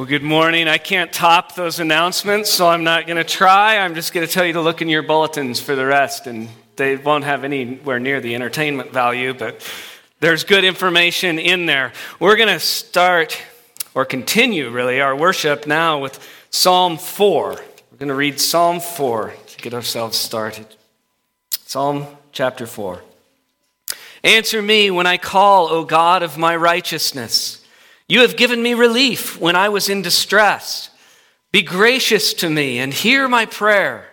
Well, good morning. I can't top those announcements, so I'm not going to try. I'm just going to tell you to look in your bulletins for the rest, and they won't have anywhere near the entertainment value, but there's good information in there. We're going to start, or continue really, our worship now with Psalm 4. We're going to read Psalm 4 to get ourselves started. Psalm chapter 4. Answer me when I call, O God of my righteousness. You have given me relief when I was in distress. Be gracious to me and hear my prayer.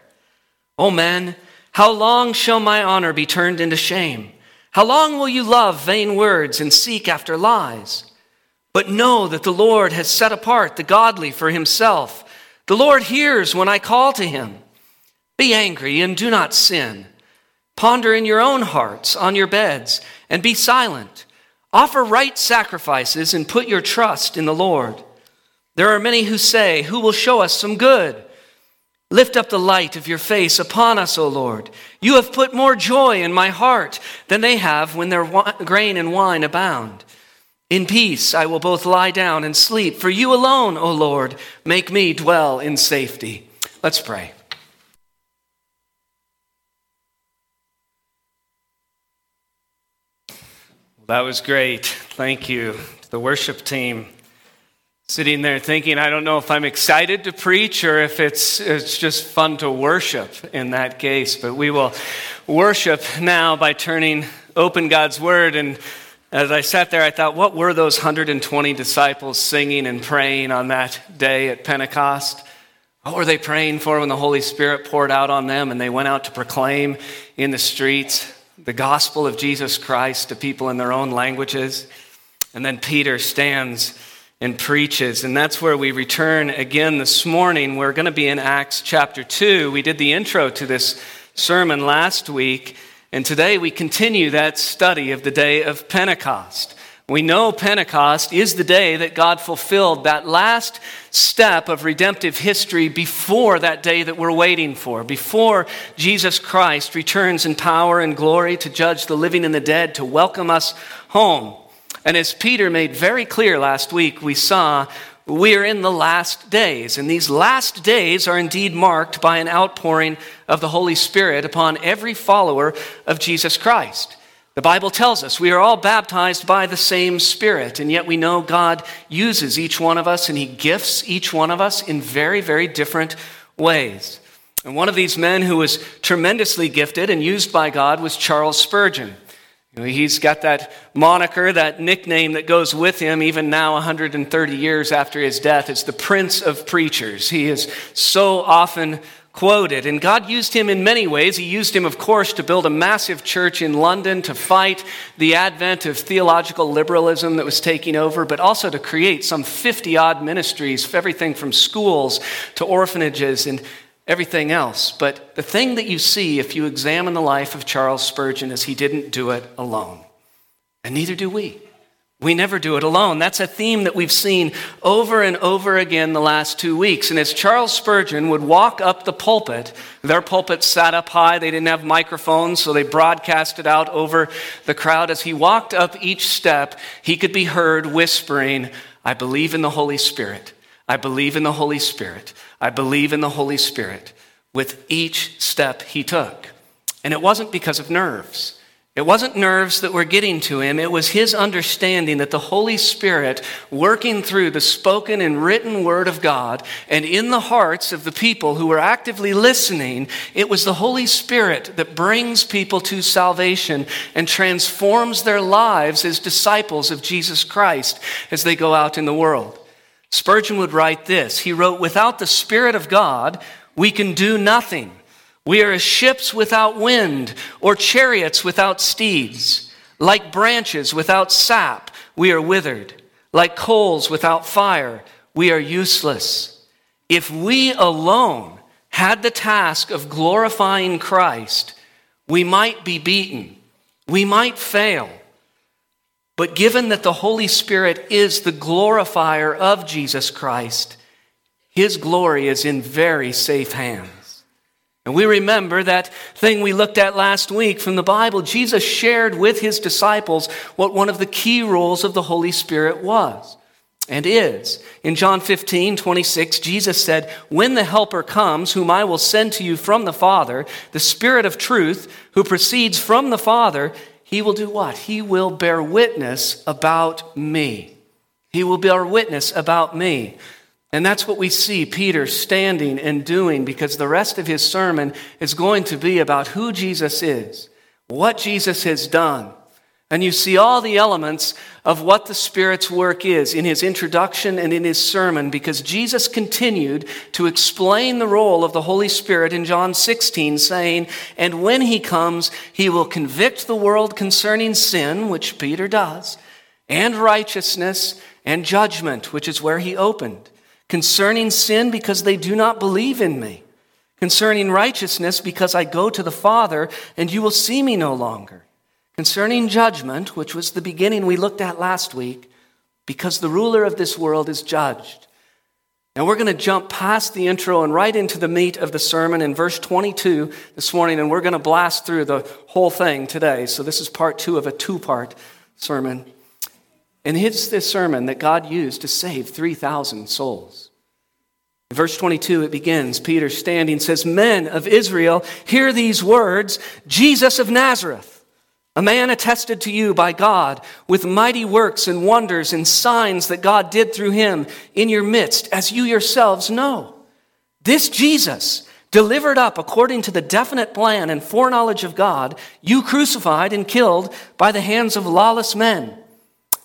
O men, how long shall my honor be turned into shame? How long will you love vain words and seek after lies? But know that the Lord has set apart the godly for himself. The Lord hears when I call to him. Be angry and do not sin. Ponder in your own hearts on your beds and be silent. Offer right sacrifices and put your trust in the Lord. There are many who say, Who will show us some good? Lift up the light of your face upon us, O Lord. You have put more joy in my heart than they have when their grain and wine abound. In peace I will both lie down and sleep, for you alone, O Lord, make me dwell in safety. Let's pray. That was great. Thank you to the worship team. Sitting there thinking, I don't know if I'm excited to preach or if it's, it's just fun to worship in that case. But we will worship now by turning open God's word. And as I sat there, I thought, what were those 120 disciples singing and praying on that day at Pentecost? What were they praying for when the Holy Spirit poured out on them and they went out to proclaim in the streets? The gospel of Jesus Christ to people in their own languages. And then Peter stands and preaches. And that's where we return again this morning. We're going to be in Acts chapter 2. We did the intro to this sermon last week. And today we continue that study of the day of Pentecost. We know Pentecost is the day that God fulfilled that last step of redemptive history before that day that we're waiting for, before Jesus Christ returns in power and glory to judge the living and the dead, to welcome us home. And as Peter made very clear last week, we saw we are in the last days. And these last days are indeed marked by an outpouring of the Holy Spirit upon every follower of Jesus Christ. The Bible tells us we are all baptized by the same Spirit, and yet we know God uses each one of us and He gifts each one of us in very, very different ways. And one of these men who was tremendously gifted and used by God was Charles Spurgeon. He's got that moniker, that nickname that goes with him even now, 130 years after his death. It's the Prince of Preachers. He is so often quoted. And God used him in many ways. He used him, of course, to build a massive church in London to fight the advent of theological liberalism that was taking over, but also to create some 50 odd ministries, everything from schools to orphanages and everything else. But the thing that you see if you examine the life of Charles Spurgeon is he didn't do it alone. And neither do we. We never do it alone. That's a theme that we've seen over and over again the last two weeks. And as Charles Spurgeon would walk up the pulpit, their pulpit sat up high. They didn't have microphones, so they broadcasted out over the crowd. As he walked up each step, he could be heard whispering, I believe in the Holy Spirit. I believe in the Holy Spirit. I believe in the Holy Spirit with each step he took. And it wasn't because of nerves. It wasn't nerves that were getting to him. It was his understanding that the Holy Spirit, working through the spoken and written word of God and in the hearts of the people who were actively listening, it was the Holy Spirit that brings people to salvation and transforms their lives as disciples of Jesus Christ as they go out in the world. Spurgeon would write this He wrote, Without the Spirit of God, we can do nothing. We are as ships without wind, or chariots without steeds. Like branches without sap, we are withered. Like coals without fire, we are useless. If we alone had the task of glorifying Christ, we might be beaten. We might fail. But given that the Holy Spirit is the glorifier of Jesus Christ, his glory is in very safe hands. And we remember that thing we looked at last week from the Bible. Jesus shared with his disciples what one of the key roles of the Holy Spirit was. and is. In John 15, 26, Jesus said, When the Helper comes, whom I will send to you from the Father, the Spirit of truth, who proceeds from the Father, he will do what? He will bear witness about me. He will bear witness about me. And that's what we see Peter standing and doing because the rest of his sermon is going to be about who Jesus is, what Jesus has done, and you see all the elements of what the Spirit's work is in his introduction and in his sermon because Jesus continued to explain the role of the Holy Spirit in John 16, saying, And when he comes, he will convict the world concerning sin, which Peter does, and righteousness and judgment, which is where he opened. Concerning sin, because they do not believe in me. Concerning righteousness, because I go to the Father, and you will see me no longer Concerning judgment, which was the beginning we looked at last week, because the ruler of this world is judged. Now we're going to jump past the intro and right into the meat of the sermon in verse 22 this morning, and we're going to blast through the whole thing today. So this is part two of a two part sermon. And it's this sermon that God used to save 3,000 souls. In verse 22, it begins Peter standing says, Men of Israel, hear these words Jesus of Nazareth a man attested to you by God with mighty works and wonders and signs that God did through him in your midst, as you yourselves know. This Jesus, delivered up according to the definite plan and foreknowledge of God, you crucified and killed by the hands of lawless men.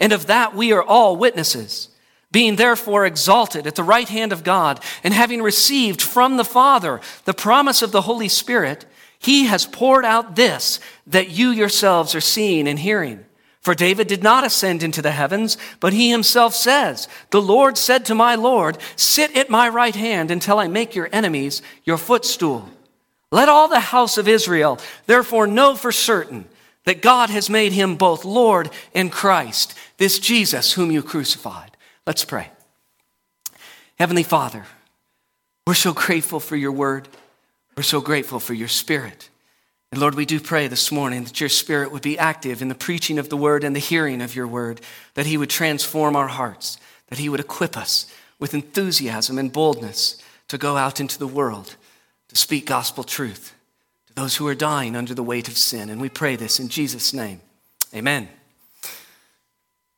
and of that we are all witnesses being therefore exalted at the right hand of God, and having received from the Father the promise of the Holy Spirit, he has poured out this that you yourselves are seeing and hearing. For David did not ascend into the heavens, but he himself says, The Lord said to my Lord, Sit at my right hand until I make your enemies your footstool. Let all the house of Israel therefore know for certain that God has made him both Lord and Christ, this Jesus whom you crucified. Let's pray. Heavenly Father, we're so grateful for your word. We're so grateful for your spirit. And Lord, we do pray this morning that your spirit would be active in the preaching of the word and the hearing of your word, that he would transform our hearts, that he would equip us with enthusiasm and boldness to go out into the world to speak gospel truth to those who are dying under the weight of sin. And we pray this in Jesus' name. Amen.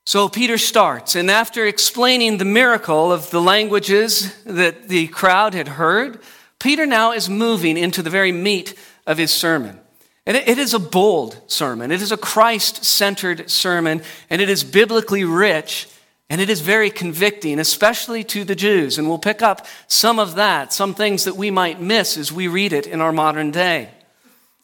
So Peter starts, and after explaining the miracle of the languages that the crowd had heard, Peter now is moving into the very meat of his sermon. And it is a bold sermon. It is a Christ centered sermon, and it is biblically rich, and it is very convicting, especially to the Jews. And we'll pick up some of that, some things that we might miss as we read it in our modern day.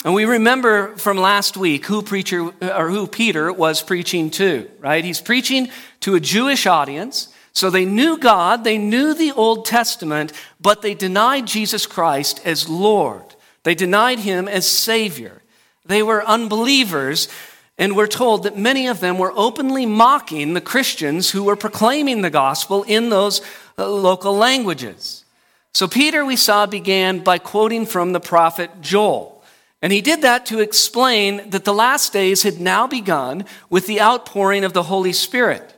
And we remember from last week who preacher or who Peter was preaching to, right? He's preaching to a Jewish audience. So they knew God, they knew the Old Testament, but they denied Jesus Christ as Lord. They denied him as Savior. They were unbelievers, and we're told that many of them were openly mocking the Christians who were proclaiming the gospel in those uh, local languages. So Peter, we saw, began by quoting from the prophet Joel. And he did that to explain that the last days had now begun with the outpouring of the Holy Spirit.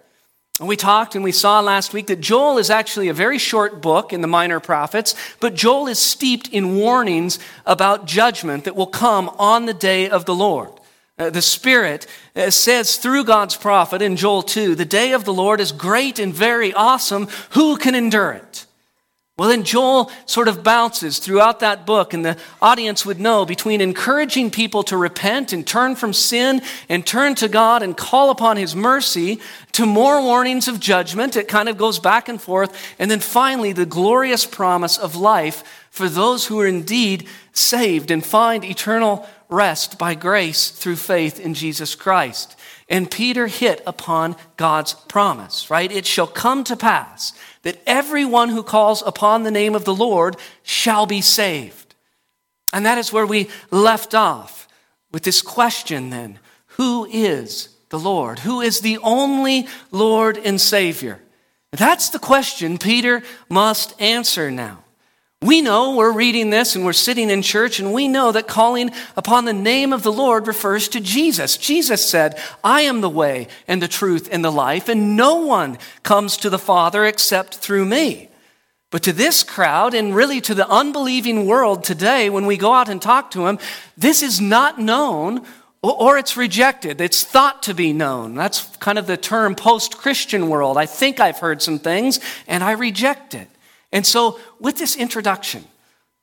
And we talked and we saw last week that Joel is actually a very short book in the minor prophets, but Joel is steeped in warnings about judgment that will come on the day of the Lord. Uh, the Spirit uh, says through God's prophet in Joel 2 the day of the Lord is great and very awesome. Who can endure it? Well, then Joel sort of bounces throughout that book, and the audience would know between encouraging people to repent and turn from sin and turn to God and call upon His mercy to more warnings of judgment. It kind of goes back and forth. And then finally, the glorious promise of life for those who are indeed saved and find eternal rest by grace through faith in Jesus Christ. And Peter hit upon God's promise, right? It shall come to pass that everyone who calls upon the name of the Lord shall be saved. And that is where we left off with this question then who is the Lord? Who is the only Lord and Savior? That's the question Peter must answer now. We know we're reading this and we're sitting in church and we know that calling upon the name of the Lord refers to Jesus. Jesus said, I am the way and the truth and the life, and no one comes to the Father except through me. But to this crowd and really to the unbelieving world today, when we go out and talk to them, this is not known or it's rejected. It's thought to be known. That's kind of the term post Christian world. I think I've heard some things and I reject it. And so, with this introduction,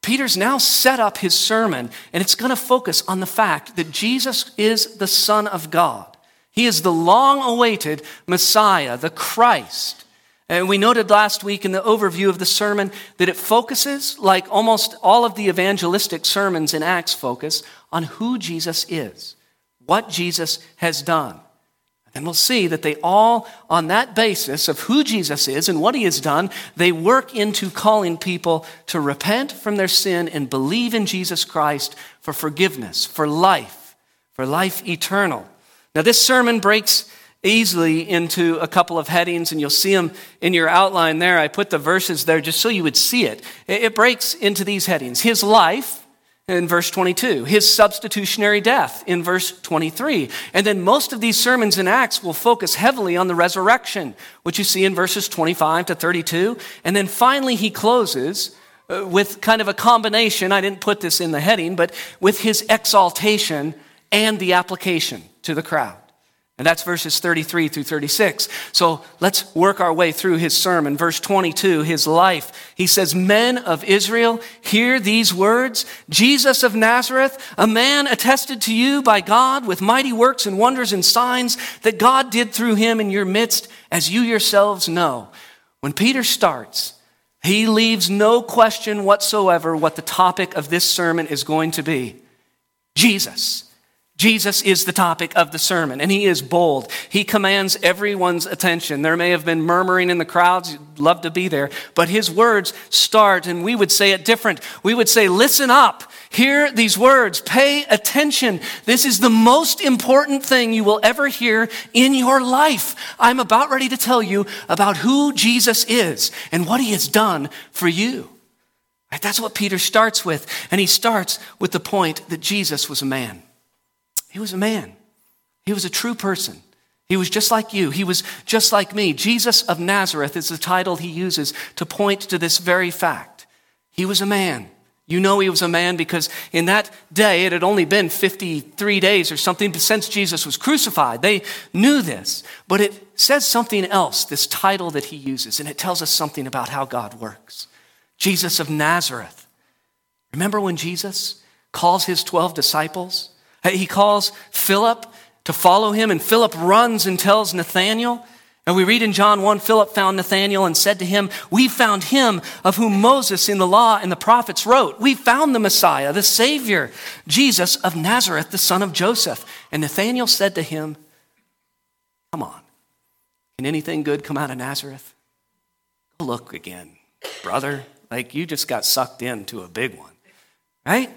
Peter's now set up his sermon, and it's going to focus on the fact that Jesus is the Son of God. He is the long awaited Messiah, the Christ. And we noted last week in the overview of the sermon that it focuses, like almost all of the evangelistic sermons in Acts focus, on who Jesus is, what Jesus has done. And we'll see that they all, on that basis of who Jesus is and what he has done, they work into calling people to repent from their sin and believe in Jesus Christ for forgiveness, for life, for life eternal. Now, this sermon breaks easily into a couple of headings, and you'll see them in your outline there. I put the verses there just so you would see it. It breaks into these headings His life, in verse 22, his substitutionary death in verse 23. And then most of these sermons in Acts will focus heavily on the resurrection, which you see in verses 25 to 32. And then finally, he closes uh, with kind of a combination. I didn't put this in the heading, but with his exaltation and the application to the crowd. And that's verses 33 through 36. So let's work our way through his sermon. Verse 22, his life. He says, Men of Israel, hear these words. Jesus of Nazareth, a man attested to you by God with mighty works and wonders and signs that God did through him in your midst, as you yourselves know. When Peter starts, he leaves no question whatsoever what the topic of this sermon is going to be Jesus. Jesus is the topic of the sermon, and he is bold. He commands everyone's attention. There may have been murmuring in the crowds, You'd love to be there, but his words start, and we would say it different. We would say, Listen up, hear these words, pay attention. This is the most important thing you will ever hear in your life. I'm about ready to tell you about who Jesus is and what he has done for you. That's what Peter starts with, and he starts with the point that Jesus was a man. He was a man, he was a true person. He was just like you. He was just like me. Jesus of Nazareth is the title he uses to point to this very fact. He was a man. You know he was a man because in that day it had only been 53 days or something since Jesus was crucified. They knew this. But it says something else, this title that he uses, and it tells us something about how God works. Jesus of Nazareth. Remember when Jesus calls his 12 disciples? He calls Philip to follow him, and Philip runs and tells Nathanael. And we read in John 1 Philip found Nathanael and said to him, We found him of whom Moses in the law and the prophets wrote. We found the Messiah, the Savior, Jesus of Nazareth, the son of Joseph. And Nathanael said to him, Come on, can anything good come out of Nazareth? Go look again, brother. Like you just got sucked into a big one, right?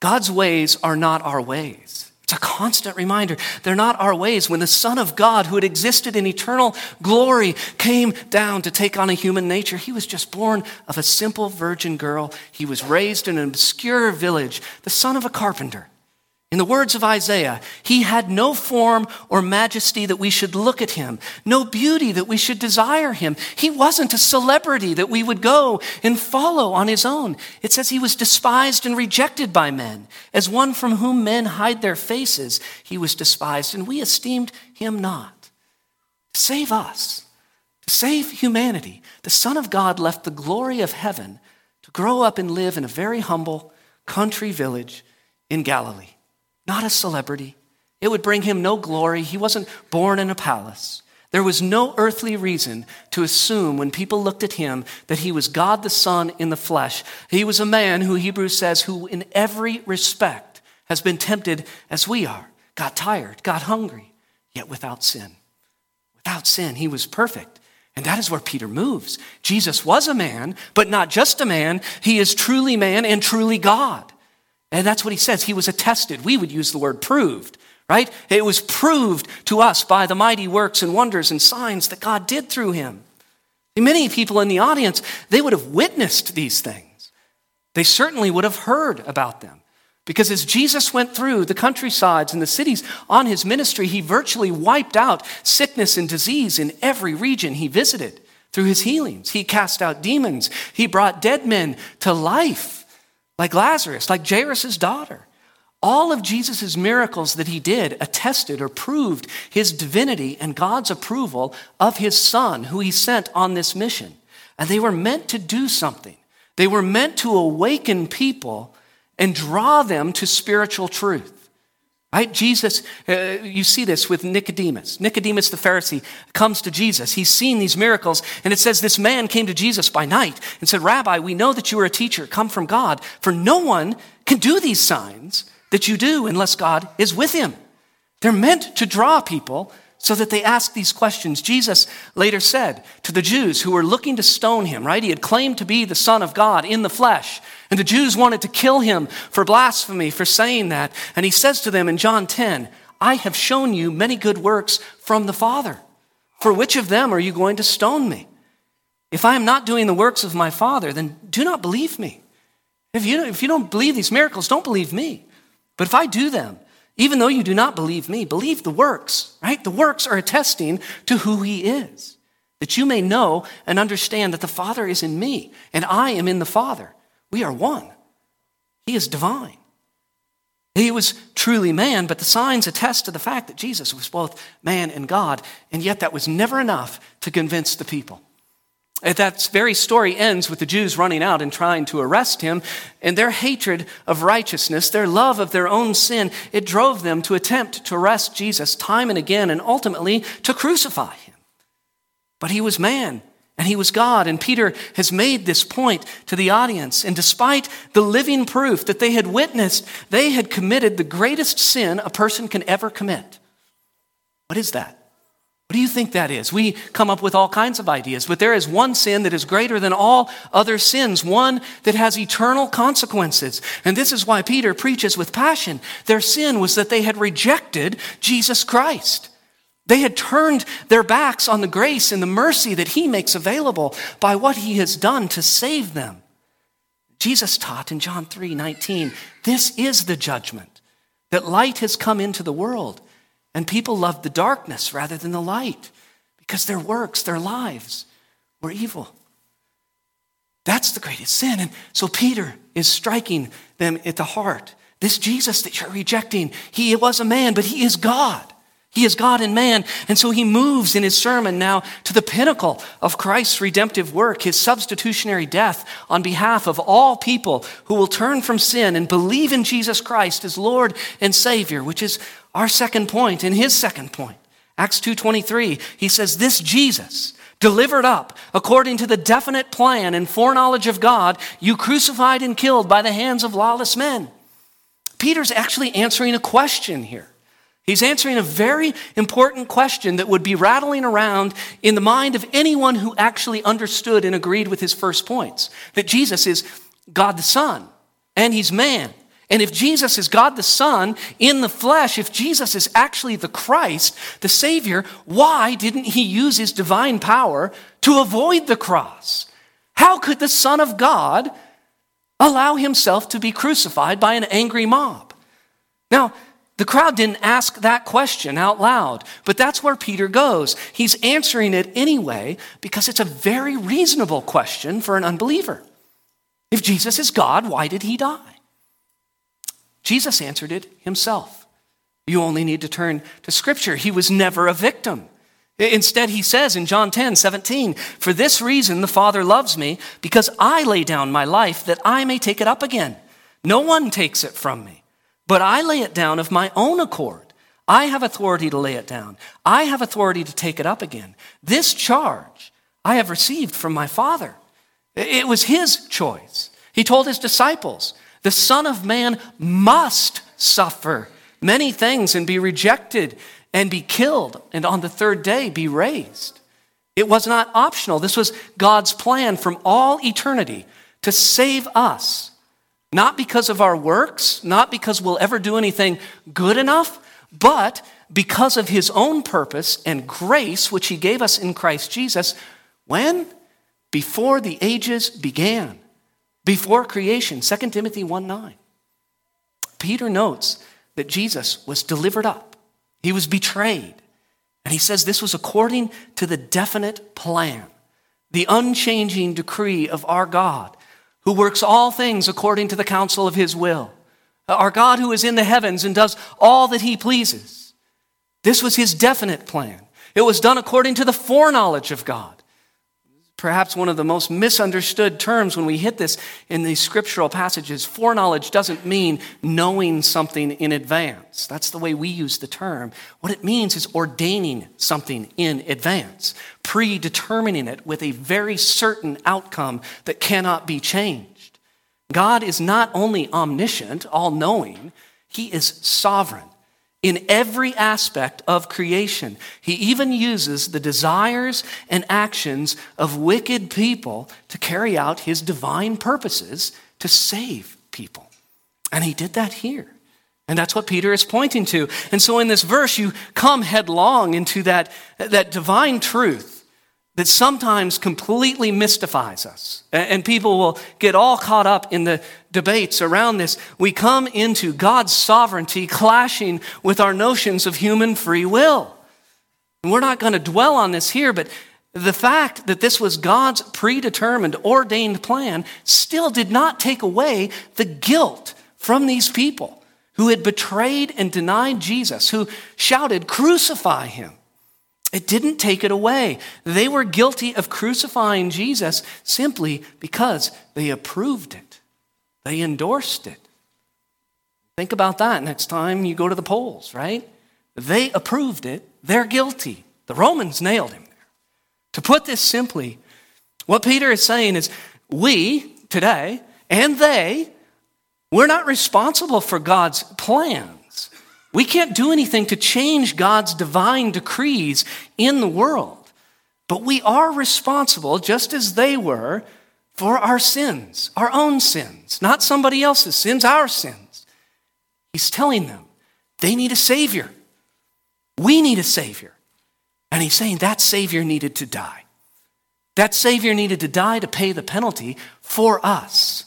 God's ways are not our ways. It's a constant reminder. They're not our ways. When the Son of God, who had existed in eternal glory, came down to take on a human nature, he was just born of a simple virgin girl. He was raised in an obscure village, the son of a carpenter. In the words of Isaiah, he had no form or majesty that we should look at him, no beauty that we should desire him. He wasn't a celebrity that we would go and follow on his own. It says he was despised and rejected by men. As one from whom men hide their faces, he was despised, and we esteemed him not. To save us, to save humanity, the Son of God left the glory of heaven to grow up and live in a very humble country village in Galilee not a celebrity. It would bring him no glory. He wasn't born in a palace. There was no earthly reason to assume when people looked at him that he was God the Son in the flesh. He was a man who Hebrews says, who in every respect has been tempted as we are, got tired, got hungry, yet without sin. Without sin, he was perfect. And that is where Peter moves. Jesus was a man, but not just a man. He is truly man and truly God. And that's what he says. He was attested. We would use the word proved, right? It was proved to us by the mighty works and wonders and signs that God did through him. Many people in the audience, they would have witnessed these things. They certainly would have heard about them. Because as Jesus went through the countrysides and the cities on his ministry, he virtually wiped out sickness and disease in every region he visited through his healings. He cast out demons, he brought dead men to life like Lazarus, like Jairus' daughter. All of Jesus' miracles that he did attested or proved his divinity and God's approval of his son, who he sent on this mission. And they were meant to do something. They were meant to awaken people and draw them to spiritual truth. Right? Jesus, uh, you see this with Nicodemus. Nicodemus the Pharisee comes to Jesus. He's seen these miracles, and it says this man came to Jesus by night and said, Rabbi, we know that you are a teacher, come from God, for no one can do these signs that you do unless God is with him. They're meant to draw people so that they ask these questions. Jesus later said to the Jews who were looking to stone him, right? He had claimed to be the Son of God in the flesh. And the Jews wanted to kill him for blasphemy, for saying that. And he says to them in John 10, I have shown you many good works from the Father. For which of them are you going to stone me? If I am not doing the works of my Father, then do not believe me. If you, if you don't believe these miracles, don't believe me. But if I do them, even though you do not believe me, believe the works, right? The works are attesting to who he is, that you may know and understand that the Father is in me and I am in the Father. We are one. He is divine. He was truly man, but the signs attest to the fact that Jesus was both man and God, and yet that was never enough to convince the people. That very story ends with the Jews running out and trying to arrest him, and their hatred of righteousness, their love of their own sin, it drove them to attempt to arrest Jesus time and again and ultimately to crucify him. But he was man, and he was God. And Peter has made this point to the audience. And despite the living proof that they had witnessed, they had committed the greatest sin a person can ever commit. What is that? What do you think that is? We come up with all kinds of ideas, but there is one sin that is greater than all other sins, one that has eternal consequences. And this is why Peter preaches with passion. Their sin was that they had rejected Jesus Christ. They had turned their backs on the grace and the mercy that He makes available by what He has done to save them. Jesus taught in John 3 19, this is the judgment that light has come into the world, and people loved the darkness rather than the light because their works, their lives were evil. That's the greatest sin. And so Peter is striking them at the heart. This Jesus that you're rejecting, he was a man, but he is God. He is God and man. And so he moves in his sermon now to the pinnacle of Christ's redemptive work, his substitutionary death on behalf of all people who will turn from sin and believe in Jesus Christ as Lord and Savior, which is our second point and his second point. Acts 2:23, he says this Jesus delivered up according to the definite plan and foreknowledge of God, you crucified and killed by the hands of lawless men. Peter's actually answering a question here. He's answering a very important question that would be rattling around in the mind of anyone who actually understood and agreed with his first points that Jesus is God the Son and he's man. And if Jesus is God the Son in the flesh, if Jesus is actually the Christ, the Savior, why didn't he use his divine power to avoid the cross? How could the Son of God allow himself to be crucified by an angry mob? Now, the crowd didn't ask that question out loud, but that's where Peter goes. He's answering it anyway because it's a very reasonable question for an unbeliever. If Jesus is God, why did he die? Jesus answered it himself. You only need to turn to Scripture. He was never a victim. Instead, he says in John 10 17, For this reason the Father loves me, because I lay down my life that I may take it up again. No one takes it from me but I lay it down of my own accord. I have authority to lay it down. I have authority to take it up again. This charge I have received from my Father. It was his choice. He told his disciples, The Son of Man must suffer many things and be rejected and be killed, and on the third day be raised. It was not optional. This was God's plan from all eternity to save us not because of our works, not because we'll ever do anything good enough, but because of his own purpose and grace, which he gave us in Christ Jesus. When? Before the ages began, before creation. 2 Timothy 1 9. Peter notes that Jesus was delivered up, he was betrayed. And he says this was according to the definite plan, the unchanging decree of our God who works all things according to the counsel of his will. Our God who is in the heavens and does all that he pleases. This was his definite plan. It was done according to the foreknowledge of God perhaps one of the most misunderstood terms when we hit this in these scriptural passages. Foreknowledge doesn't mean knowing something in advance. That's the way we use the term. What it means is ordaining something in advance, predetermining it with a very certain outcome that cannot be changed. God is not only omniscient, all knowing, He is sovereign in every aspect of creation. He even uses the desires and actions of wicked people to carry out his divine purposes to save people. And he did that here. And that's what Peter is pointing to. And so in this verse, you come headlong into that, that divine truth that sometimes completely mystifies us. And people will get all caught up in the debates around this. We come into God's sovereignty clashing with our notions of human free will. And we're not going to dwell on this here, but the fact that this was God's predetermined, ordained plan still did not take away the guilt from these people who had betrayed and denied Jesus, who shouted, Crucify him. It didn't take it away. They were guilty of crucifying Jesus simply because they approved it, they endorsed it. Think about that next time you go to the polls, right? They approved it, they're guilty. The Romans nailed him. To put this simply, what Peter is saying is we today and they, we're not responsible for God's plan. We can't do anything to change God's divine decrees in the world, but we are responsible, just as they were, for our sins, our own sins, not somebody else's sins, our sins. He's telling them they need a Savior. We need a Savior. And he's saying that Savior needed to die. That Savior needed to die to pay the penalty for us.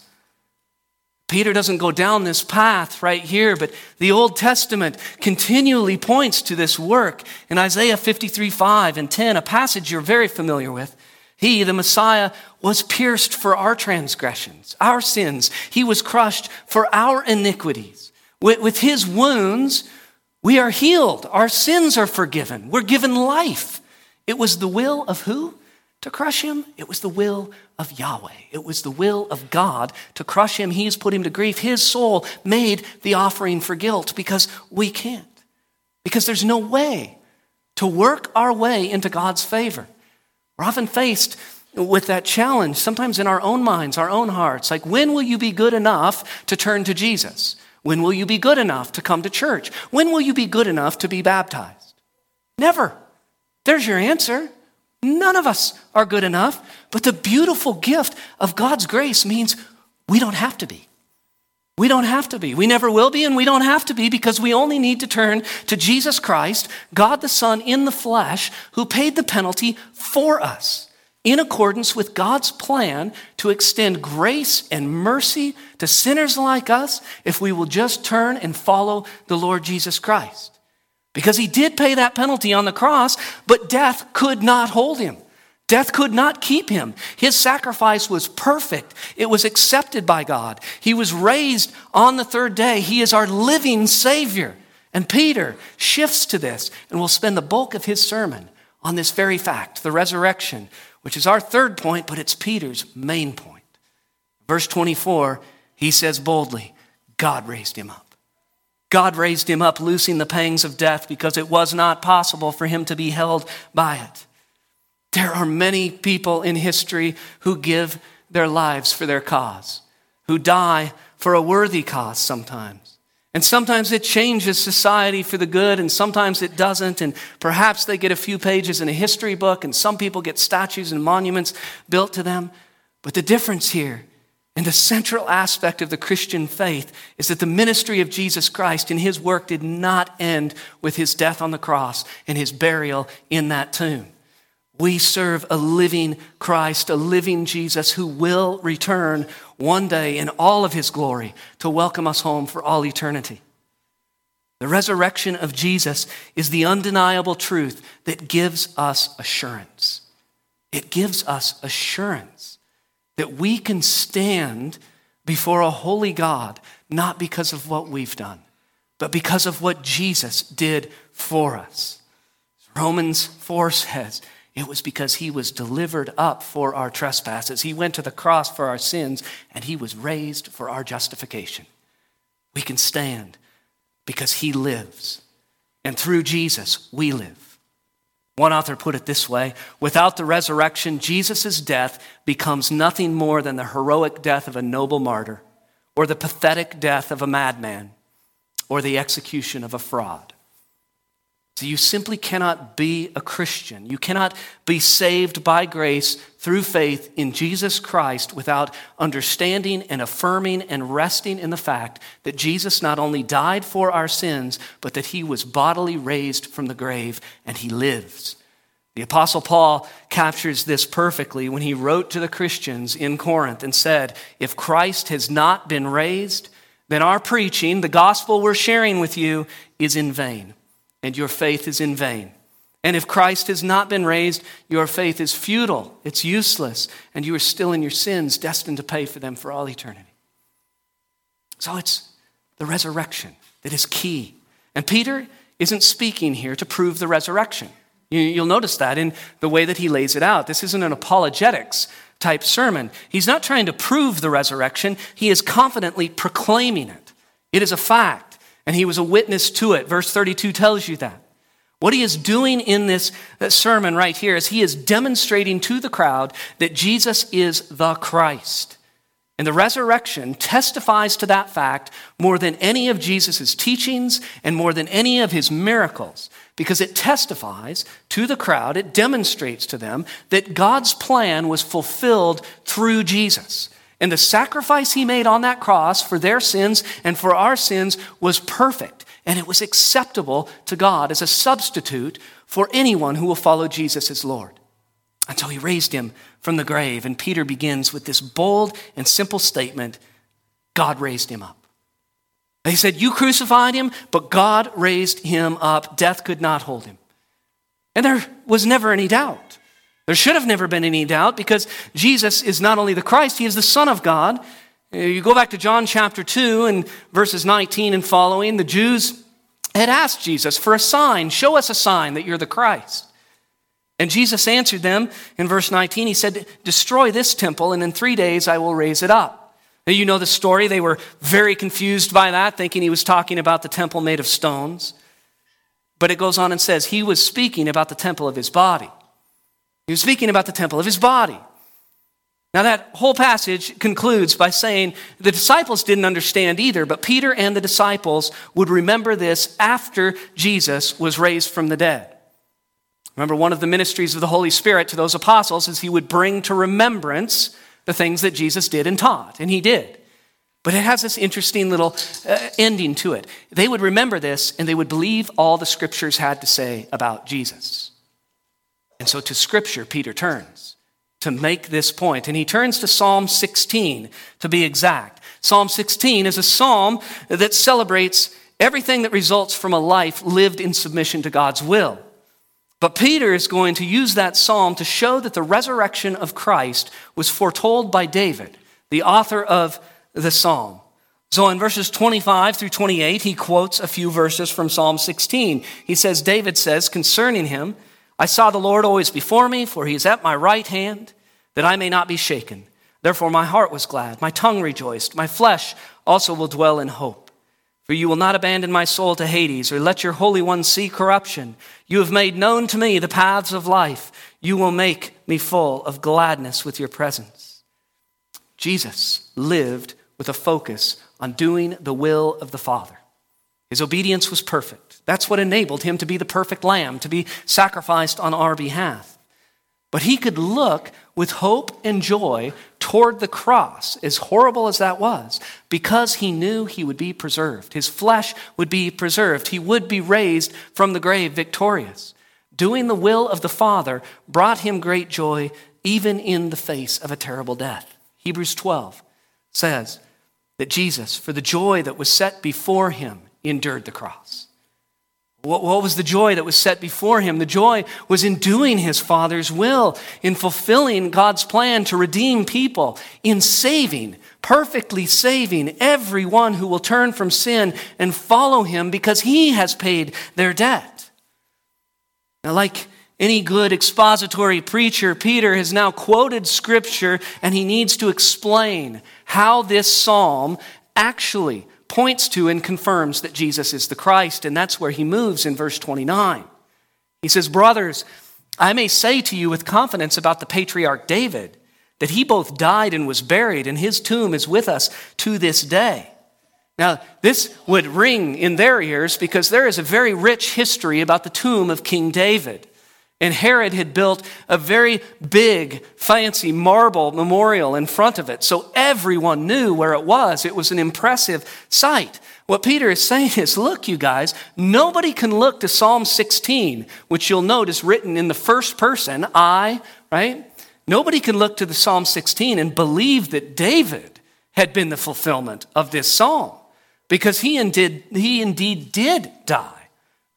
Peter doesn't go down this path right here, but the Old Testament continually points to this work. In Isaiah 53 5 and 10, a passage you're very familiar with, he, the Messiah, was pierced for our transgressions, our sins. He was crushed for our iniquities. With, with his wounds, we are healed. Our sins are forgiven. We're given life. It was the will of who? To crush him, it was the will of Yahweh. It was the will of God to crush him. He's put him to grief. His soul made the offering for guilt because we can't. Because there's no way to work our way into God's favor. We're often faced with that challenge, sometimes in our own minds, our own hearts. Like, when will you be good enough to turn to Jesus? When will you be good enough to come to church? When will you be good enough to be baptized? Never. There's your answer. None of us are good enough, but the beautiful gift of God's grace means we don't have to be. We don't have to be. We never will be, and we don't have to be because we only need to turn to Jesus Christ, God the Son in the flesh, who paid the penalty for us. in accordance with God's plan to extend grace and mercy to sinners like us if we will just turn and follow the Lord Jesus Christ. Because he did pay that penalty on the cross, but death could not hold him. Death could not keep him. His sacrifice was perfect. It was accepted by God. He was raised on the third day. He is our living Savior. And Peter shifts to this and will spend the bulk of his sermon on this very fact, the resurrection, which is our third point, but it's Peter's main point. Verse 24, he says boldly, God raised him up. God raised him up, loosing the pangs of death because it was not possible for him to be held by it. There are many people in history who give their lives for their cause, who die for a worthy cause sometimes. And sometimes it changes society for the good, and sometimes it doesn't. And perhaps they get a few pages in a history book, and some people get statues and monuments built to them. But the difference here, and the central aspect of the Christian faith, is that the ministry of Jesus Christ and his work did not end with his death on the cross and his burial in that tomb. We serve a living Christ, a living Jesus who will return one day in all of his glory to welcome us home for all eternity. The resurrection of Jesus is the undeniable truth that gives us assurance. It gives us assurance that we can stand before a holy God not because of what we've done, but because of what Jesus did for us. Romans 4 says, it was because he was delivered up for our trespasses. He went to the cross for our sins, and he was raised for our justification. We can stand because he lives. And through Jesus, we live. One author put it this way without the resurrection, Jesus' death becomes nothing more than the heroic death of a noble martyr, or the pathetic death of a madman, or the execution of a fraud. You simply cannot be a Christian. You cannot be saved by grace through faith in Jesus Christ without understanding and affirming and resting in the fact that Jesus not only died for our sins, but that he was bodily raised from the grave and he lives. The Apostle Paul captures this perfectly when he wrote to the Christians in Corinth and said, If Christ has not been raised, then our preaching, the gospel we're sharing with you, is in vain and your faith is in vain. And if Christ has not been raised, your faith is futile, it's useless, and you are still in your sins, destined to pay for them for all eternity. So it's the resurrection that is key. And Peter isn't speaking here to prove the resurrection. You'll notice that in the way that he lays it out. This isn't an apologetics type sermon. He's not trying to prove the resurrection, he is confidently proclaiming it. It is a fact and he was a witness to it. Verse 32 tells you that. What he is doing in this uh, sermon right here is he is demonstrating to the crowd that Jesus is the Christ. And the resurrection testifies to that fact more than any of Jesus' teachings and more than any of his miracles, because it testifies to the crowd, it demonstrates to them that God's plan was fulfilled through Jesus. And the sacrifice he made on that cross for their sins and for our sins was perfect. And it was acceptable to God as a substitute for anyone who will follow Jesus as Lord. And so he raised him from the grave. And Peter begins with this bold and simple statement God raised him up. He said, You crucified him, but God raised him up. Death could not hold him. And there was never any doubt. There should have never been any doubt because Jesus is not only the Christ, he is the Son of God. Uh, you go back to John chapter 2 and verses 19 and following, the Jews had asked Jesus for a sign. Show us a sign that you're the Christ. And Jesus answered them in verse 19. He said, Destroy this temple, and in three days I will raise it up. Now, you know the story. They were very confused by that, thinking he was talking about the temple made of stones. But it goes on and says, He was speaking about the temple of his body. He was speaking about the temple of his body. Now, that whole passage concludes by saying the disciples didn't understand either, but Peter and the disciples would remember this after Jesus was raised from the dead. Remember, one of the ministries of the Holy Spirit to those apostles is he would bring to remembrance the things that Jesus did and taught, and he did. But it has this interesting little uh, ending to it. They would remember this and they would believe all the scriptures had to say about Jesus. And so to Scripture, Peter turns. to make this point. And he turns to Psalm 16 to be exact. Psalm 16 is a psalm that celebrates everything that results from a life lived in submission to God's will. But Peter is going to use that psalm to show that the resurrection of Christ was foretold by David, the author of the psalm. So in verses 25 through 28, he quotes a few verses from Psalm 16. He says, David says concerning him, I saw the Lord always before me, for he is at my right hand, that I may not be shaken. Therefore my heart was glad, my tongue rejoiced, my flesh also will dwell in hope. For you will not abandon my soul to Hades, or let your Holy One see corruption. You have made known to me the paths of life. You will make me full of gladness with your presence. Jesus lived with a focus on doing the will of the Father. His obedience was perfect. That's what enabled him to be the perfect lamb, to be sacrificed on our behalf. But he could look with hope and joy toward the cross, as horrible as that was, because he knew he would be preserved. His flesh would be preserved. He would be raised from the grave victorious. Doing the will of the Father brought him great joy, even in the face of a terrible death. Hebrews 12 says that Jesus, for the joy that was set before him, endured the cross. What, what was the joy that was set before him? The joy was in doing his Father's will, in fulfilling God's plan to redeem people, in saving, perfectly saving everyone who will turn from sin and follow him because he has paid their debt. Now, like any good expository preacher, Peter has now quoted scripture and he needs to explain how this psalm actually points to and confirms that Jesus is the Christ. And that's where he moves in verse 29. He says, Brothers, I may say to you with confidence about the patriarch David that he both died and was buried, and his tomb is with us to this day. Now, this would ring in their ears because there is a very rich history about the tomb of King David. And Herod had built a very big, fancy marble memorial in front of it. So everyone knew where it was. It was an impressive sight. What Peter is saying is look, you guys, nobody can look to Psalm 16, which you'll note is written in the first person, I, right? Nobody can look to the Psalm 16 and believe that David had been the fulfillment of this psalm because he indeed, he indeed did die.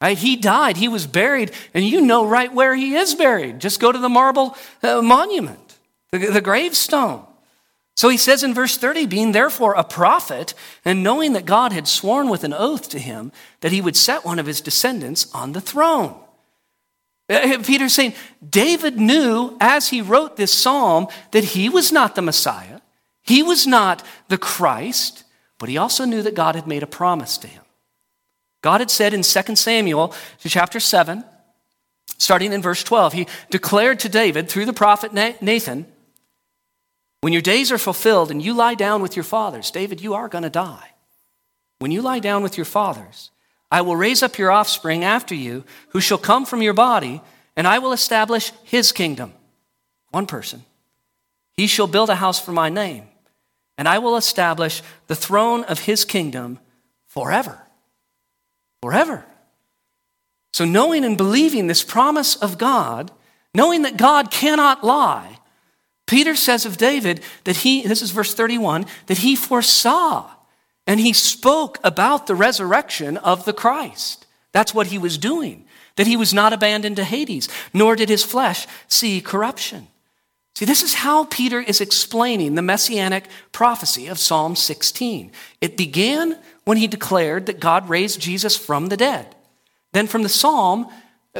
Right? He died, he was buried, and you know right where he is buried. Just go to the marble uh, monument, the, the gravestone. So he says in verse 30, being therefore a prophet, and knowing that God had sworn with an oath to him that he would set one of his descendants on the throne. Uh, uh, Peter's saying, David knew as he wrote this psalm that he was not the Messiah, he was not the Christ, but he also knew that God had made a promise to him. God had said in 2 Samuel chapter 7, starting in verse 12, he declared to David through the prophet Nathan, When your days are fulfilled and you lie down with your fathers, David, you are going to die. When you lie down with your fathers, I will raise up your offspring after you, who shall come from your body, and I will establish his kingdom. One person. He shall build a house for my name, and I will establish the throne of his kingdom forever forever. So, knowing and believing this promise of God, knowing that God cannot lie, Peter says of David that he, this is verse 31, that he foresaw and he spoke about the resurrection of the Christ. That's what he was doing, that he was not abandoned to Hades, nor did his flesh see corruption. See, this is how Peter is explaining the messianic prophecy of Psalm 16. It began when he declared that God raised Jesus from the dead. Then from the psalm,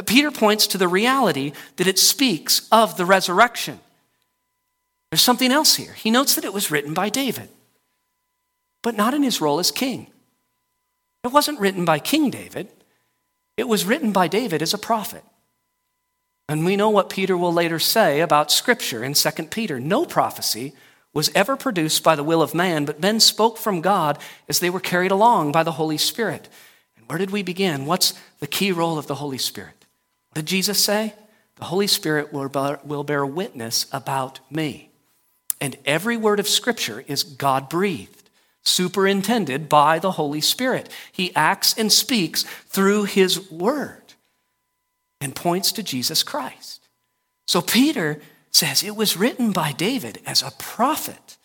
Peter points to the reality that it speaks of the resurrection. There's something else here. He notes that it was written by David, but not in his role as king. It wasn't written by King David, it was written by David as a prophet. And we know what Peter will later say about Scripture in 2 Peter. No prophecy was ever produced by the will of man, but men spoke from God as they were carried along by the Holy Spirit. And where did we begin? What's the key role of the Holy Spirit? What did Jesus say? The Holy Spirit will bear, will bear witness about me. And every word of Scripture is God breathed, superintended by the Holy Spirit. He acts and speaks through His word and points to Jesus Christ. So Peter says it was written by David as a prophet.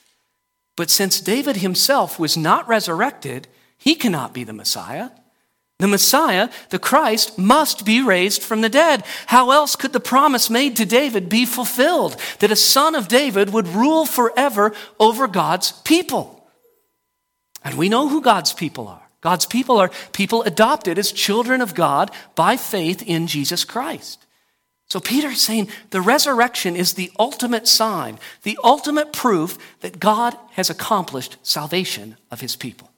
But since David himself was not resurrected, he cannot be the Messiah. The Messiah, the Christ, must be raised from the dead. How else could the promise made to David be fulfilled that a son of David would rule forever over God's people? And we know who God's people are. God's people are people adopted as children of God by faith in Jesus Christ. So Peter is saying the resurrection is the ultimate sign, the ultimate proof that God has accomplished salvation of his people.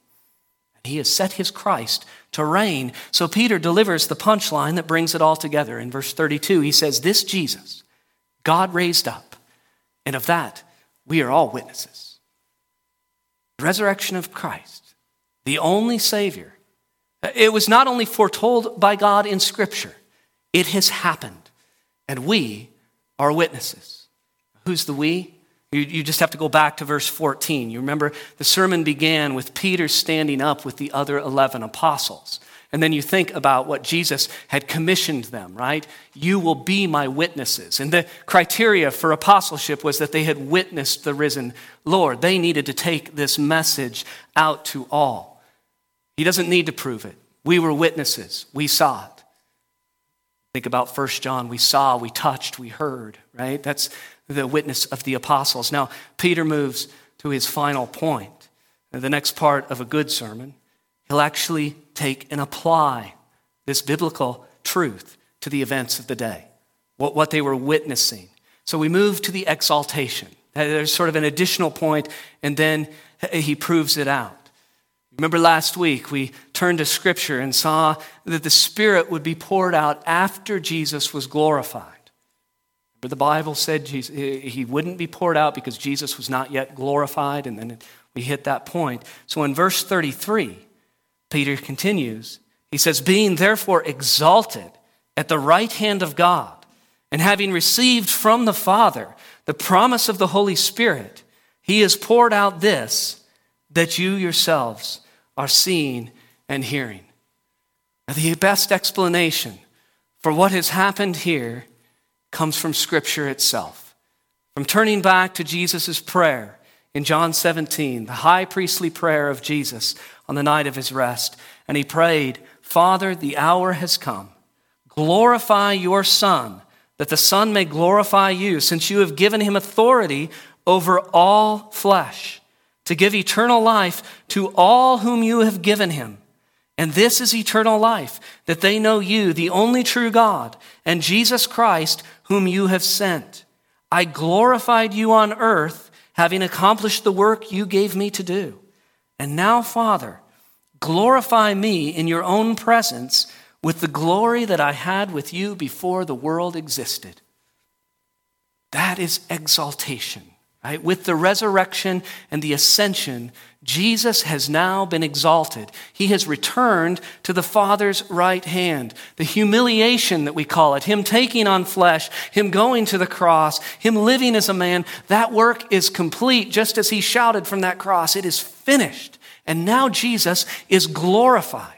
He has set his Christ to reign. So Peter delivers the punchline that brings it all together. In verse 32, he says, This Jesus, God raised up, and of that we are all witnesses. The resurrection of Christ, the only Savior. It was not only foretold by God in Scripture, it has happened, and we are witnesses. Who's the we? You, you just have to go back to verse 14. You remember the sermon began with Peter standing up with the other 11 apostles. And then you think about what Jesus had commissioned them, right? You will be my witnesses. And the criteria for apostleship was that they had witnessed the risen Lord. They needed to take this message out to all. He doesn't need to prove it. We were witnesses, we saw it. Think about 1 John. We saw, we touched, we heard, right? That's the witness of the apostles. Now, Peter moves to his final point. The next part of a good sermon, he'll actually take and apply this biblical truth to the events of the day, what, what they were witnessing. So we move to the exaltation. There's sort of an additional point, and then he proves it out. Remember last week, we turned to Scripture and saw that the Spirit would be poured out after Jesus was glorified. But the Bible said Jesus, he wouldn't be poured out because Jesus was not yet glorified, and then we hit that point. So in verse 33, Peter continues. He says, Being therefore exalted at the right hand of God, and having received from the Father the promise of the Holy Spirit, he has poured out this that you yourselves are seeing and hearing. Now, the best explanation for what has happened here comes from Scripture itself. From turning back to Jesus' prayer in John 17, the high priestly prayer of Jesus on the night of his rest. And he prayed, Father, the hour has come. Glorify your Son, that the Son may glorify you, since you have given him authority over all flesh, to give eternal life to all whom you have given him. And this is eternal life, that they know you, the only true God, and Jesus Christ, whom you have sent. I glorified you on earth, having accomplished the work you gave me to do. And now, Father, glorify me in your own presence with the glory that I had with you before the world existed. That is exaltation. Right? With the resurrection and the ascension, Jesus has now been exalted. He has returned to the Father's right hand. The humiliation that we call it, Him taking on flesh, Him going to the cross, Him living as a man, that work is complete, just as He shouted from that cross. It is finished. And now Jesus is glorified.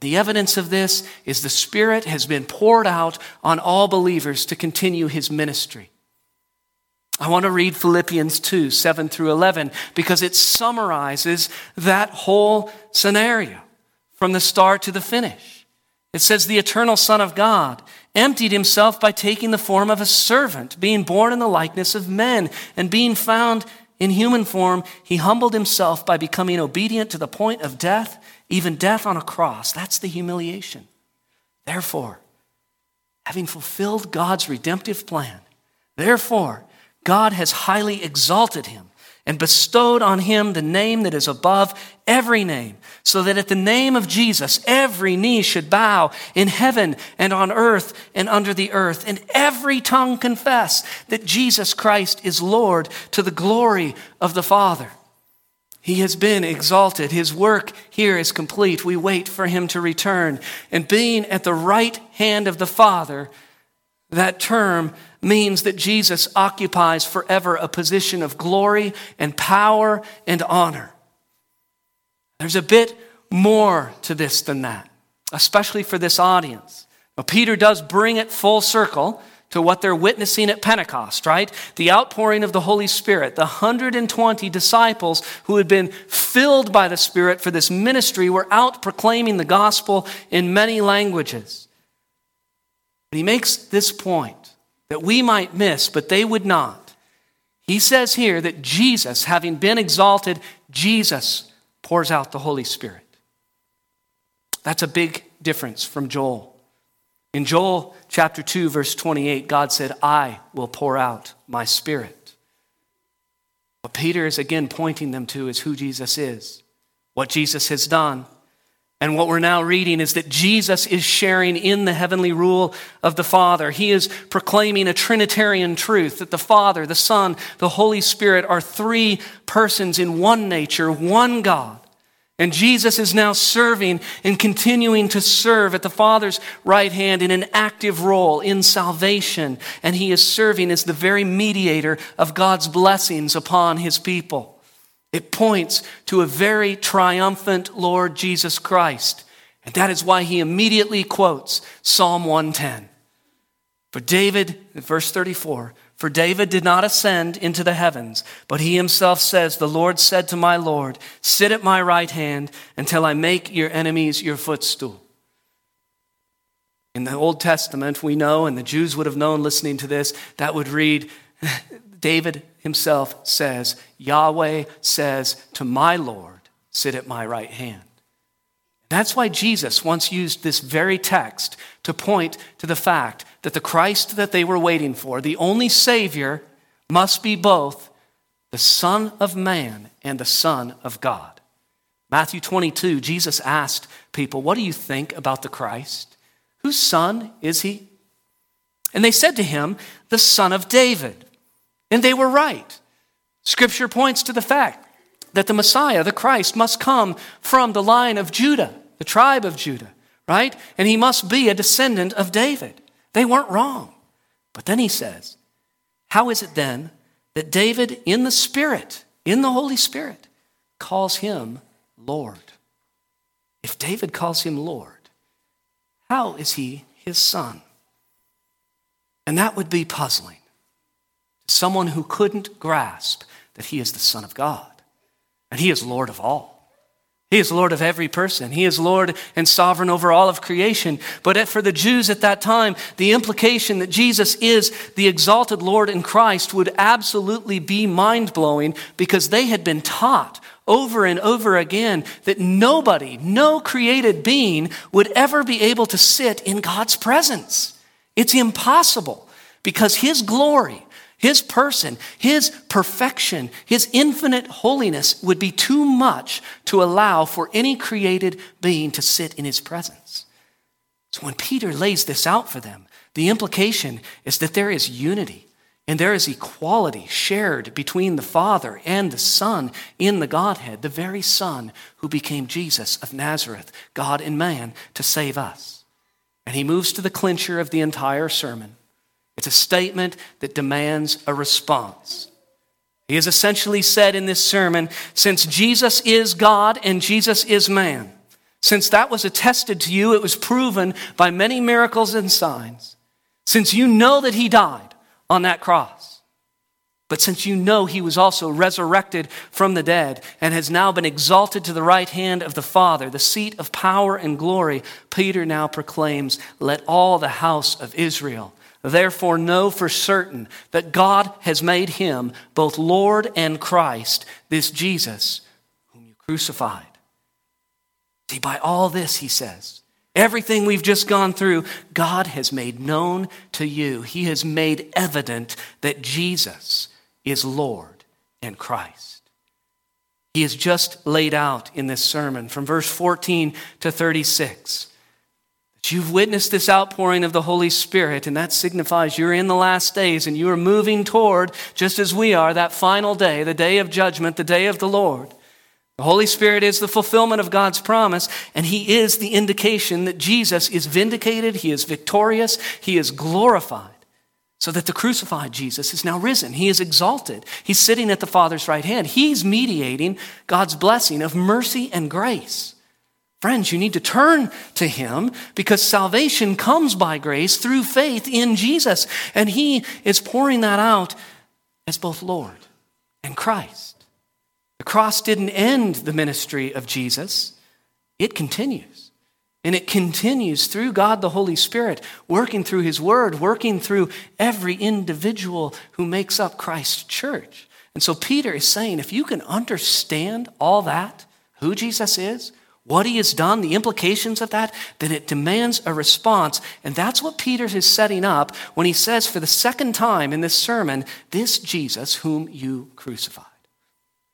The evidence of this is the Spirit has been poured out on all believers to continue His ministry. I want to read Philippians 2 7 through 11 because it summarizes that whole scenario from the start to the finish. It says, The eternal Son of God emptied himself by taking the form of a servant, being born in the likeness of men, and being found in human form, he humbled himself by becoming obedient to the point of death, even death on a cross. That's the humiliation. Therefore, having fulfilled God's redemptive plan, therefore, God has highly exalted him and bestowed on him the name that is above every name, so that at the name of Jesus every knee should bow in heaven and on earth and under the earth, and every tongue confess that Jesus Christ is Lord to the glory of the Father. He has been exalted. His work here is complete. We wait for him to return. And being at the right hand of the Father, that term means that Jesus occupies forever a position of glory and power and honor. There's a bit more to this than that, especially for this audience. Now, Peter does bring it full circle to what they're witnessing at Pentecost, right? The outpouring of the Holy Spirit. The 120 disciples who had been filled by the Spirit for this ministry were out proclaiming the gospel in many languages. But he makes this point that we might miss, but they would not. He says here that Jesus, having been exalted, Jesus pours out the Holy Spirit. That's a big difference from Joel. In Joel chapter 2, verse 28, God said, I will pour out my spirit. What Peter is again pointing them to is who Jesus is, what Jesus has done. And what we're now reading is that Jesus is sharing in the heavenly rule of the Father. He is proclaiming a Trinitarian truth that the Father, the Son, the Holy Spirit are three persons in one nature, one God. And Jesus is now serving and continuing to serve at the Father's right hand in an active role in salvation. And he is serving as the very mediator of God's blessings upon his people. It points to a very triumphant Lord Jesus Christ. And that is why he immediately quotes Psalm 110. For David, verse 34, for David did not ascend into the heavens, but he himself says, The Lord said to my Lord, Sit at my right hand until I make your enemies your footstool. In the Old Testament, we know, and the Jews would have known listening to this, that would read, David himself says, Yahweh says to my Lord, Sit at my right hand. That's why Jesus once used this very text to point to the fact that the Christ that they were waiting for, the only Savior, must be both the Son of Man and the Son of God. Matthew 22, Jesus asked people, What do you think about the Christ? Whose son is he? And they said to him, The Son of David. And they were right. Scripture points to the fact that the Messiah, the Christ, must come from the line of Judah, the tribe of Judah, right? And he must be a descendant of David. They weren't wrong. But then he says, How is it then that David, in the Spirit, in the Holy Spirit, calls him Lord? If David calls him Lord, how is he his son? And that would be puzzling someone who couldn't grasp that he is the Son of God. And He is Lord of all. He is Lord of every person. He is Lord and sovereign over all of creation. But for the Jews at that time, the implication that Jesus is the exalted Lord in Christ would absolutely be mind blowing because they had been taught over and over again that nobody, no created being, would ever be able to sit in God's presence. It's impossible because His glory, his person, his perfection, his infinite holiness would be too much to allow for any created being to sit in his presence. So when Peter lays this out for them, the implication is that there is unity and there is equality shared between the Father and the Son in the Godhead, the very Son who became Jesus of Nazareth, God and man, to save us. And he moves to the clincher of the entire sermon. It's a statement that demands a response. He has essentially said in this sermon since Jesus is God and Jesus is man, since that was attested to you, it was proven by many miracles and signs, since you know that he died on that cross, but since you know he was also resurrected from the dead and has now been exalted to the right hand of the Father, the seat of power and glory, Peter now proclaims, Let all the house of Israel Therefore, know for certain that God has made him both Lord and Christ, this Jesus whom you crucified. See, by all this, he says, everything we've just gone through, God has made known to you. He has made evident that Jesus is Lord and Christ. He has just laid out in this sermon from verse 14 to 36 You've witnessed this outpouring of the Holy Spirit, and that signifies you're in the last days and you are moving toward, just as we are, that final day, the day of judgment, the day of the Lord. The Holy Spirit is the fulfillment of God's promise, and He is the indication that Jesus is vindicated, He is victorious, He is glorified, so that the crucified Jesus is now risen. He is exalted. He's sitting at the Father's right hand. He's mediating God's blessing of mercy and grace. Friends, you need to turn to him because salvation comes by grace through faith in Jesus. And he is pouring that out as both Lord and Christ. The cross didn't end the ministry of Jesus, it continues. And it continues through God the Holy Spirit, working through His Word, working through every individual who makes up Christ's church. And so Peter is saying if you can understand all that, who Jesus is, what he has done, the implications of that, then it demands a response. And that's what Peter is setting up when he says for the second time in this sermon, This Jesus whom you crucified.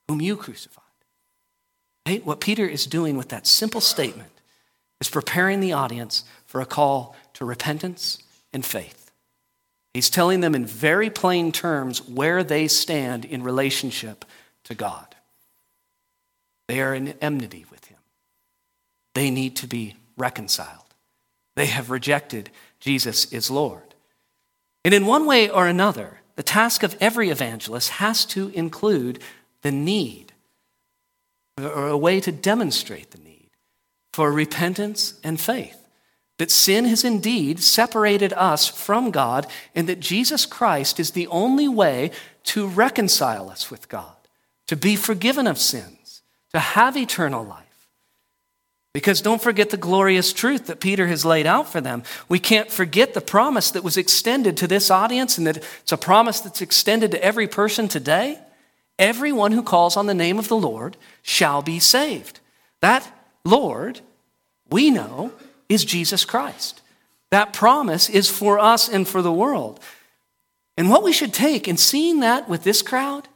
Whom you crucified. Right? What Peter is doing with that simple statement is preparing the audience for a call to repentance and faith. He's telling them in very plain terms where they stand in relationship to God. They are in enmity they need to be reconciled. They have rejected Jesus as Lord. And in one way or another, the task of every evangelist has to include the need, or a way to demonstrate the need for repentance and faith. That sin has indeed separated us from God, and that Jesus Christ is the only way to reconcile us with God, to be forgiven of sins, to have eternal life. Because don't forget the glorious truth that Peter has laid out for them. We can't forget the promise that was extended to this audience and that it's a promise that's extended to every person today. Everyone who calls on the name of the Lord shall be saved. That Lord, we know, is Jesus Christ. That promise is for us and for the world. And what we should take in seeing that with this crowd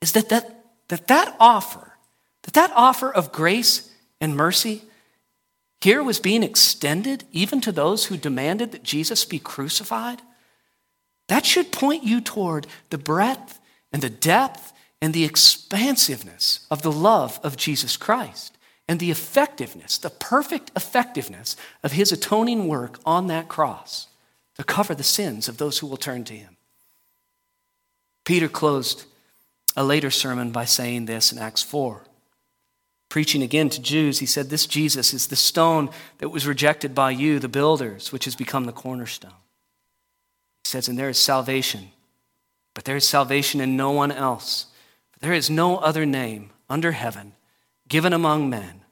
is that that, that, that offer, that that offer of grace and mercy here was being extended even to those who demanded that Jesus be crucified, that should point you toward the breadth and the depth and the expansiveness of the love of Jesus Christ and the effectiveness, the perfect effectiveness of his atoning work on that cross to cover the sins of those who will turn to him. Peter closed a later sermon by saying this in Acts 4 Preaching again to Jews, he said, This Jesus is the stone that was rejected by you, the builders, which has become the cornerstone. He says, And there is salvation, but there is salvation in no one else. For there is no other name under heaven given among men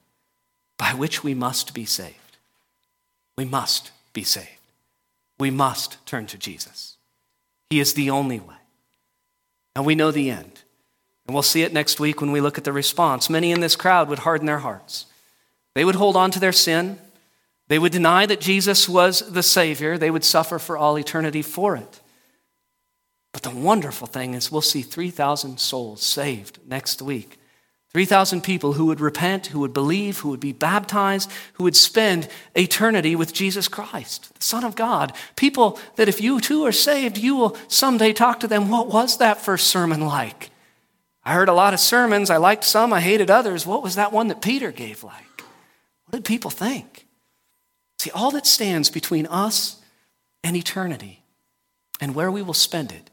by which we must be saved. We must be saved. We must turn to Jesus. He is the only way. And we know the end. And we'll see it next week when we look at the response. Many in this crowd would harden their hearts. They would hold on to their sin. They would deny that Jesus was the Savior. They would suffer for all eternity for it. But the wonderful thing is, we'll see 3,000 souls saved next week. 3,000 people who would repent, who would believe, who would be baptized, who would spend eternity with Jesus Christ, the Son of God. People that if you too are saved, you will someday talk to them. What was that first sermon like? I heard a lot of sermons. I liked some, I hated others. What was that one that Peter gave like? What did people think? See, all that stands between us and eternity and where we will spend it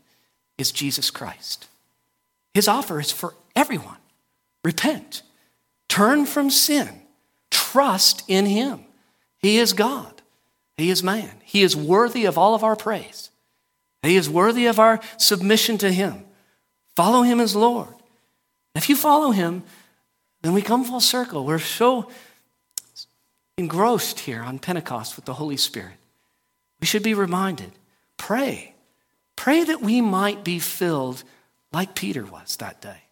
is Jesus Christ. His offer is for everyone repent, turn from sin, trust in Him. He is God, He is man, He is worthy of all of our praise, He is worthy of our submission to Him. Follow Him as Lord. If you follow him, then we come full circle. We're so engrossed here on Pentecost with the Holy Spirit. We should be reminded pray. Pray that we might be filled like Peter was that day.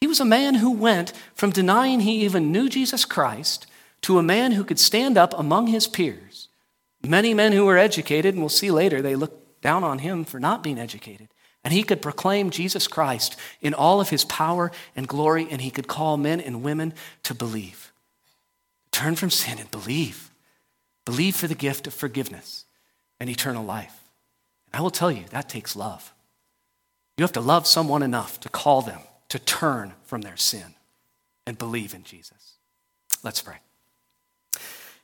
He was a man who went from denying he even knew Jesus Christ to a man who could stand up among his peers. Many men who were educated, and we'll see later, they looked down on him for not being educated. And he could proclaim Jesus Christ in all of his power and glory, and he could call men and women to believe. Turn from sin and believe. Believe for the gift of forgiveness and eternal life. And I will tell you, that takes love. You have to love someone enough to call them to turn from their sin and believe in Jesus. Let's pray.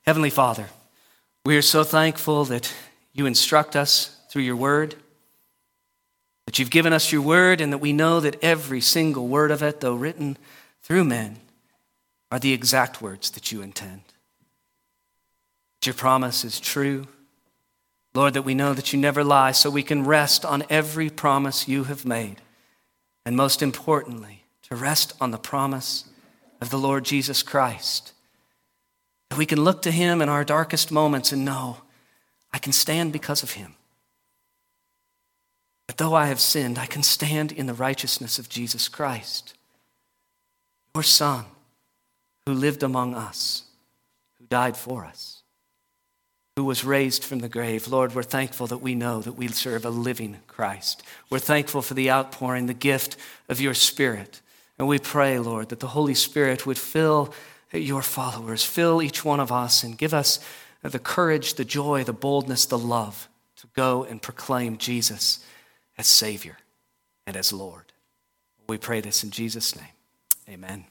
Heavenly Father, we are so thankful that you instruct us through your word that you've given us your word and that we know that every single word of it, though written through men, are the exact words that you intend. That your promise is true. Lord, that we know that you never lie, so we can rest on every promise you have made. And most importantly, to rest on the promise of the Lord Jesus Christ. That we can look to him in our darkest moments and know I can stand because of him. That though I have sinned, I can stand in the righteousness of Jesus Christ, your Son, who lived among us, who died for us, who was raised from the grave. Lord, we're thankful that we know that we serve a living Christ. We're thankful for the outpouring, the gift of your Spirit. And we pray, Lord, that the Holy Spirit would fill your followers, fill each one of us, and give us the courage, the joy, the boldness, the love to go and proclaim Jesus as Savior and as Lord. We pray this in Jesus' name. Amen.